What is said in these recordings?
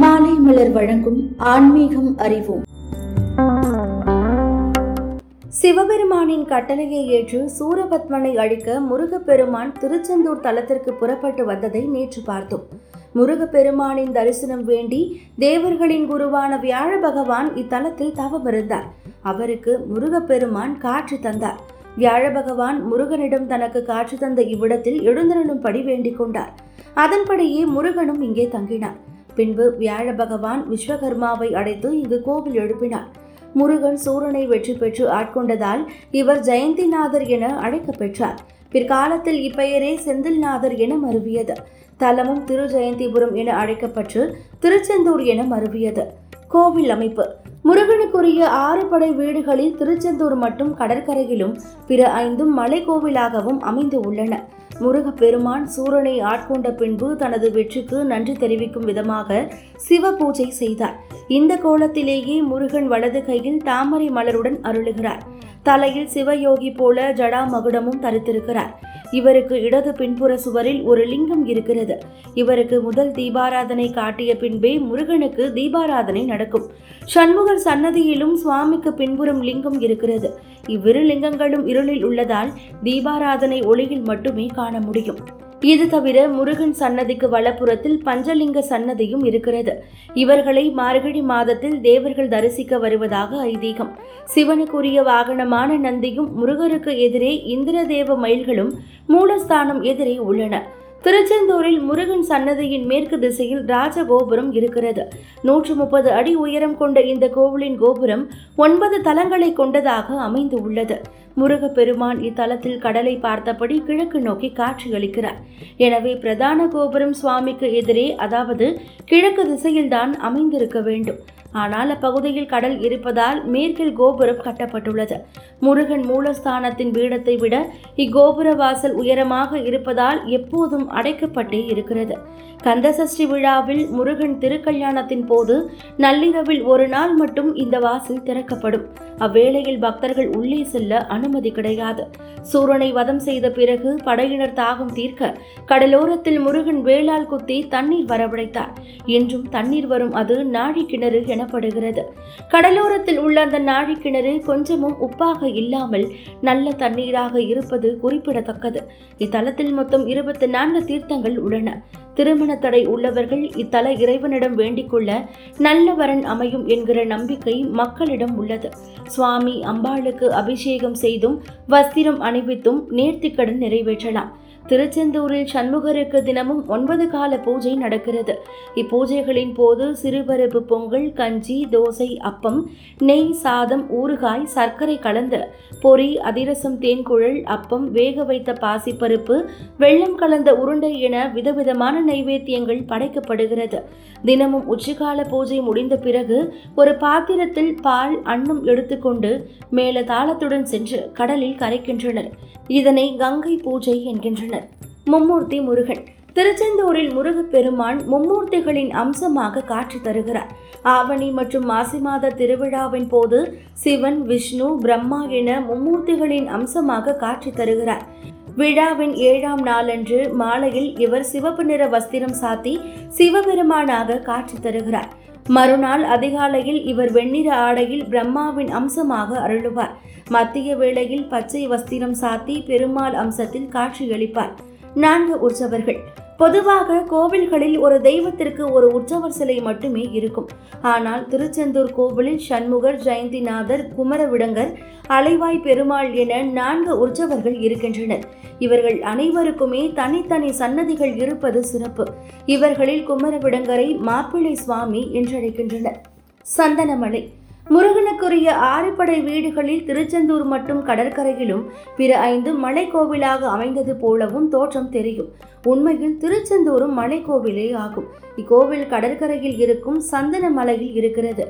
மாலை மலர் வழங்கும் ஆன்மீகம் அறிவோம். சிவபெருமானின் கட்டளையை ஏற்று சூரபத்மனை அழிக்க முருகப்பெருமான் திருச்செந்தூர் தலத்திற்கு புறப்பட்டு வந்ததை நேற்று பார்த்தோம். முருகப்பெருமானின் தரிசனம் வேண்டி தேவர்களின் குருவான வியாழ பகவான் இத்தலத்தில் தவமிருந்தார். அவருக்கு முருகப்பெருமான் காற்று தந்தார். வியாழ பகவான் முருகனிடம் தனக்கு காற்று தந்த இவ்விடத்தில் எழுந்தருளும்படி வேண்டிக் கொண்டார். அதன்படியே முருகனும் இங்கே தங்கினார். பின்பு வியாழ பகவான் விஸ்வகர்மாவை அடைத்து இங்கு கோவில் எழுப்பினார். முருகன் சூரனை வெற்றி பெற்று ஆட்கொண்டதால் இவர் ஜெயந்திநாதர் என அழைக்கப்பெற்றார் பிற்காலத்தில் இப்பெயரே செந்தில்நாதர் என மருவியது. தலமும் திரு ஜெயந்திபுரம் என அழைக்கப்பட்டு திருச்செந்தூர் என மருவியது. கோவில் அமைப்பு. முருகனுக்குரிய ஆறு படை வீடுகளில் திருச்செந்தூர் மட்டும் கடற்கரையிலும் பிற ஐந்தும் மலை கோவிலாகவும் அமைந்து உள்ளன. முருகப்பெருமான் சூரனை ஆட்கொண்ட பின்பு தனது வெற்றிக்கு நன்றி தெரிவிக்கும் விதமாக சிவ பூஜை செய்தார். இந்த கோலத்திலேயே முருகன் வலது கையில் தாமரை மலருடன் அருளுகிறார். தலையில் சிவயோகி போல ஜடா மகுடமும் தரித்திருக்கிறார். இவருக்கு இடது பின்புற சுவரில் ஒரு லிங்கம் இருக்கிறது. இவருக்கு முதல் தீபாராதனை காட்டிய பின்பே முருகனுக்கு தீபாராதனை நடக்கும். சண்முகர் சன்னதியிலும் சுவாமிக்கு பின்புறம் லிங்கம் இருக்கிறது. இவ்விரு லிங்கங்களும் இருளில் உள்ளதால் தீபாராதனை ஒளியில் மட்டுமே காண முடியும். இது தவிர முருகன் சன்னதிக்கு வலப்புறத்தில் பஞ்சலிங்க சன்னதியும் இருக்கிறது. இவர்களை மார்கழி மாதத்தில் தேவர்கள் தரிசிக்க வருவதாக ஐதீகம். சிவனுக்குரிய வாகனமான நந்தியும் முருகருக்கு எதிரே இந்திரதேவ மயில்களும் மூலஸ்தானம் எதிரே உள்ளன. திருச்செந்தூரில் முருகன் சன்னதியின் மேற்கு திசையில் ராஜகோபுரம் இருக்கிறது. நூற்று முப்பது அடி உயரம் கொண்ட இந்த கோவிலின் கோபுரம் ஒன்பது தலங்களை கொண்டதாக அமைந்து உள்ளது. முருகப்பெருமான் இத்தலத்தில் கடலை பார்த்தபடி கிழக்கு நோக்கி காட்சியளிக்கிறார். எனவே பிரதான கோபுரம் சுவாமிக்கு எதிரே அதாவது கிழக்கு திசையில்தான் அமைந்திருக்க வேண்டும். ஆனால் அப்பகுதியில் கடல் இருப்பதால் மேற்கில் கோபுரம் கட்டப்பட்டுள்ளது. முருகன் மூலஸ்தானத்தின் பீடத்தை விட இக்கோபுர வாசல் உயரமாக இருப்பதால் எப்போதும் அடைக்கப்பட்டே இருக்கிறது. கந்தசஷ்டி விழாவில் முருகன் திருக்கல்யாணத்தின் போது நள்ளிரவில் ஒரு நாள் மட்டும் இந்த வாசல் திறக்கப்படும். அவ்வேளையில் பக்தர்கள் உள்ளே செல்ல அனுமதி கிடையாது. சூரனை வதம் செய்த பிறகு படையினர் தாகம் தீர்க்க கடலோரத்தில் முருகன் வேளால் குத்தி தண்ணீர் வரவழைத்தார். இன்றும் தண்ணீர் வரும் அது நாழி கிணறு என எனப்படுகிறது. கடலோரத்தில் உள்ள அந்த நாழி கிணறு கொஞ்சமும் உப்பாக இல்லாமல் நல்ல தண்ணீராக இருப்பது குறிப்பிடத்தக்கது. இத்தலத்தில் மொத்தம் இருபத்தி நான்கு தீர்த்தங்கள் உள்ளன. திருமண தடை உள்ளவர்கள் இத்தல இறைவனிடம் வேண்டிக்கொள்ள நல்ல வரன் அமையும் என்கிற நம்பிக்கை மக்களிடம் உள்ளது. சுவாமி அம்பாளுக்கு அபிஷேகம் செய்தும் வஸ்திரம் அணிவித்தும் நேர்த்திக்கடன் நிறைவேற்றலாம். திருச்செந்தூரில் சண்முகருக்கு தினமும் ஒன்பது கால பூஜை நடக்கிறது. இப்பூஜைகளின் போது சிறுபருப்பு பொங்கல் கஞ்சி தோசை அப்பம் நெய் சாதம் ஊறுகாய் சர்க்கரை கலந்து பொரி அதிரசம் தேன்குழல் அப்பம் வேக வைத்த பாசிப்பருப்பு வெள்ளம் கலந்த உருண்டை என விதவிதமான நைவேத்தியங்கள் படைக்கப்படுகிறது. தினமும் உச்சிகால பூஜை முடிந்த பிறகு ஒரு பாத்திரத்தில் பால் அன்னம் எடுத்துக்கொண்டு மேல தாளத்துடன் சென்று கடலில் கரைக்கின்றனர். இதனை கங்கை பூஜை என்கின்றனர். மும்மூர்த்தி முருகன். திருச்செந்தூரில் முருகப்பெருமான் மும்மூர்த்திகளின் அம்சமாக காட்சி தருகிறார். ஆவணி மற்றும் மாசி மாத திருவிழாவின் போது சிவன் விஷ்ணு பிரம்மா என மும்மூர்த்திகளின் அம்சமாக காட்சி தருகிறார். விழாவின் ஏழாம் நாளன்று மாலையில் இவர் சிவப்பு நிற வஸ்திரம் சாத்தி சிவபெருமானாக காட்சி தருகிறார். மறுநாள் அதிகாலையில் இவர் வெண்ணிற ஆடையில் பிரம்மாவின் அம்சமாக அருளுவார். மத்திய வேளையில் பச்சை வஸ்திரம் சாத்தி பெருமாள் அம்சத்தில் காட்சியளிப்பார். நான்கு உற்சவர்கள். பொதுவாக கோவில்களில் ஒரு தெய்வத்திற்கு ஒரு உற்சவர் சிலை மட்டுமே இருக்கும். ஆனால் திருச்செந்தூர் கோவிலில் சண்முகர் ஜெயந்திநாதர் குமரவிடங்கர் அலைவாய் பெருமாள் என நான்கு உற்சவர்கள் இருக்கின்றனர். இவர்கள் அனைவருக்குமே தனித்தனி சன்னதிகள் இருப்பது சிறப்பு. இவர்களில் குமரவிடங்கரை மாப்பிள்ளை சுவாமி என்றழைக்கின்றனர். சந்தனமலை. முருகனுக்குரிய ஆறுபடை வீடுகளில் திருச்செந்தூர் மற்றும் கடற்கரையிலும் பிற ஐந்து மலைக்கோவிலாக அமைந்தது போலவும் தோற்றம் தெரியும். உண்மையில் திருச்செந்தூரும் மலைக்கோவிலே ஆகும். இக்கோவில் கடற்கரையில் இருக்கும் சந்தன மலையில் இருக்கிறது.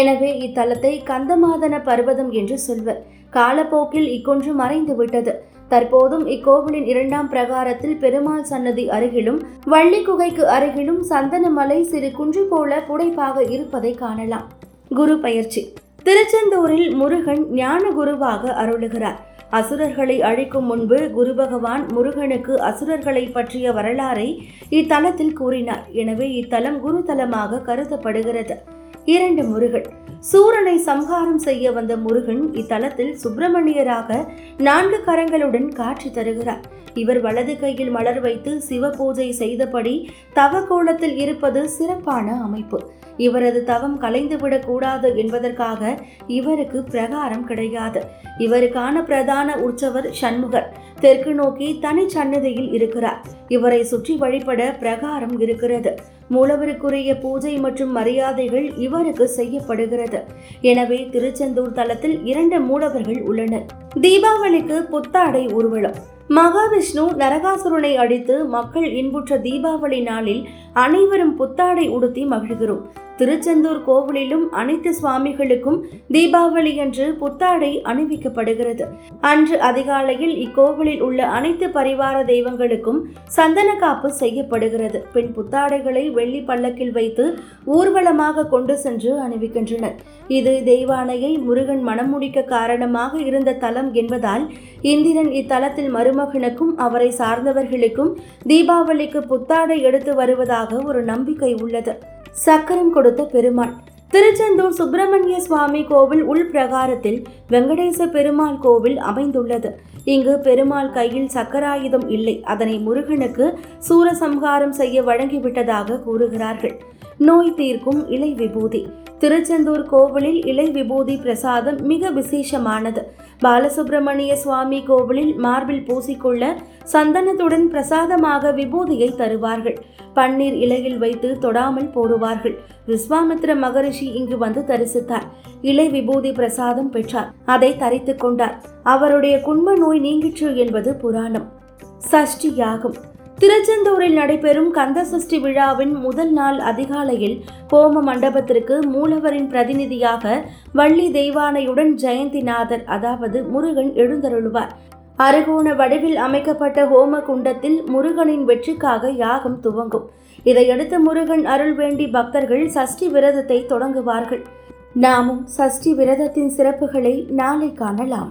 எனவே இத்தலத்தை கந்தமாதன பர்வதம் என்று சொல்வர். காலப்போக்கில் இக்கொன்று மறைந்து விட்டது தற்போதும் இக்கோவிலின் இரண்டாம் பிரகாரத்தில் பெருமாள் சன்னதி அருகிலும் வள்ளி குகைக்கு அருகிலும் சந்தனமலை சிறு குன்று போல புடைப்பாக இருப்பதை காணலாம். குரு பயிற்சி. திருச்செந்தூரில் முருகன் ஞான குருவாக அருளுகிறார். அசுரர்களை அழிக்கும் முன்பு குரு பகவான் முருகனுக்கு அசுரர்களை பற்றிய வரலாறை இத்தலத்தில் கூறினார். எனவே இத்தலம் குரு தலமாக கருதப்படுகிறது. இரண்டு முருகன். சூரனை சம்ஹாரம் செய்ய வந்த முருகன் இத்தலத்தில் சுப்பிரமணியராக நான்கு கரங்களுடன் காட்சி தருகிறார். இவர் வலது கையில் மலர் வைத்து சிவ பூஜை செய்தபடி தவ கோலத்தில் இருப்பது சிறப்பான அமைப்பு. இவரது தவம் கலைந்துவிடக் கூடாது என்பதற்காக இவருக்கு பிரகாரம் கிடையாது. இவருக்கான பிரதான உற்சவர் சண்முகர். தெற்கு நோக்கி தனி சன்னதியில் இருக்கிறார். இவரை சுற்றி வழிபட பிரகாரம் இருக்கிறது. மூலவருக்குரிய பூஜை மற்றும் மரியாதைகள் இவருக்கு செய்யப்படுகிறது. எனவே திருச்செந்தூர் தலத்தில் இரண்டு மூலவர்கள் உள்ளனர். தீபாவளிக்கு புத்தாடை ஊர்வலம். மகாவிஷ்ணு நரகாசுரனை அடித்து மக்கள் இன்புற்ற தீபாவளி நாளில் அனைவரும் புத்தாடை உடுத்தி மகிழ்கிறோம். திருச்செந்தூர் கோவிலிலும் அனைத்து சுவாமிகளுக்கும் தீபாவளி அன்று புத்தாடை அணிவிக்கப்படுகிறது. அன்று அதிகாலையில் இக்கோவிலில் உள்ள அனைத்து பரிவார தெய்வங்களுக்கும் சந்தன காப்பு செய்யப்படுகிறது. பின் புத்தாடைகளை வெள்ளி பல்லக்கில் வைத்து ஊர்வலமாக கொண்டு சென்று அணிவிக்கின்றனர். இது தெய்வானையை முருகன் மணமுடிக்க காரணமாக இருந்த தலம் என்பதால் இந்திரன் இத்தலத்தில் மருமகனுக்கும் அவரை சார்ந்தவர்களுக்கும் தீபாவளிக்கு புத்தாடை எடுத்து வருவதாக ஒரு நம்பிக்கை உள்ளது. சக்கரம் கொடுத்த பெருமாள். திருச்செந்தூர் சுப்பிரமணிய சுவாமி கோவில் உள் பிரகாரத்தில் வெங்கடேச பெருமாள் கோவில் அமைந்துள்ளது. இங்கு பெருமாள் கையில் சக்கராயுதம் இல்லை. அதனை முருகனுக்கு சூரசம்ஹாரம் செய்ய வழங்கிவிட்டதாக கூறுகிறார்கள். நோய் தீர்க்கும் இலை விபூதி. திருச்செந்தூர் கோவிலில் இலை விபூதி பிரசாதம் மிக விசேஷமானது. பாலசுப்பிரமணிய சுவாமி கோவிலில் மார்பில் பூசிக்கொள்ள சந்தனத்துடன் பிரசாதமாக விபூதியை தருவார்கள். பன்னீர் இலையில் வைத்து தொடாமல் போடுவார்கள். விஸ்வாமித்ர மகரிஷி இங்கு வந்து தரிசித்தார். இலை விபூதி பிரசாதம் பெற்றார். அதை தரித்துக் கொண்டார். அவருடைய குண்ம நோய் நீங்கிற்று என்பது புராணம். சஷ்டி யாகம். திருச்செந்தூரில் நடைபெறும் கந்த சஷ்டி விழாவின் முதல் நாள் அதிகாலையில் ஹோம மண்டபத்திற்கு மூலவரின் பிரதிநிதியாக வள்ளி தெய்வானையுடன் ஜெயந்திநாதர் அதாவது முருகன் எழுந்தருளுவார். அருகோண வடிவில் அமைக்கப்பட்ட ஹோம குண்டத்தில் முருகனின் வெற்றிக்காக யாகம் துவங்கும். இதையடுத்து முருகன் அருள் வேண்டி பக்தர்கள் சஷ்டி விரதத்தை தொடங்குவார்கள். நாமும் சஷ்டி விரதத்தின் சிறப்புகளை நாளை காணலாம்.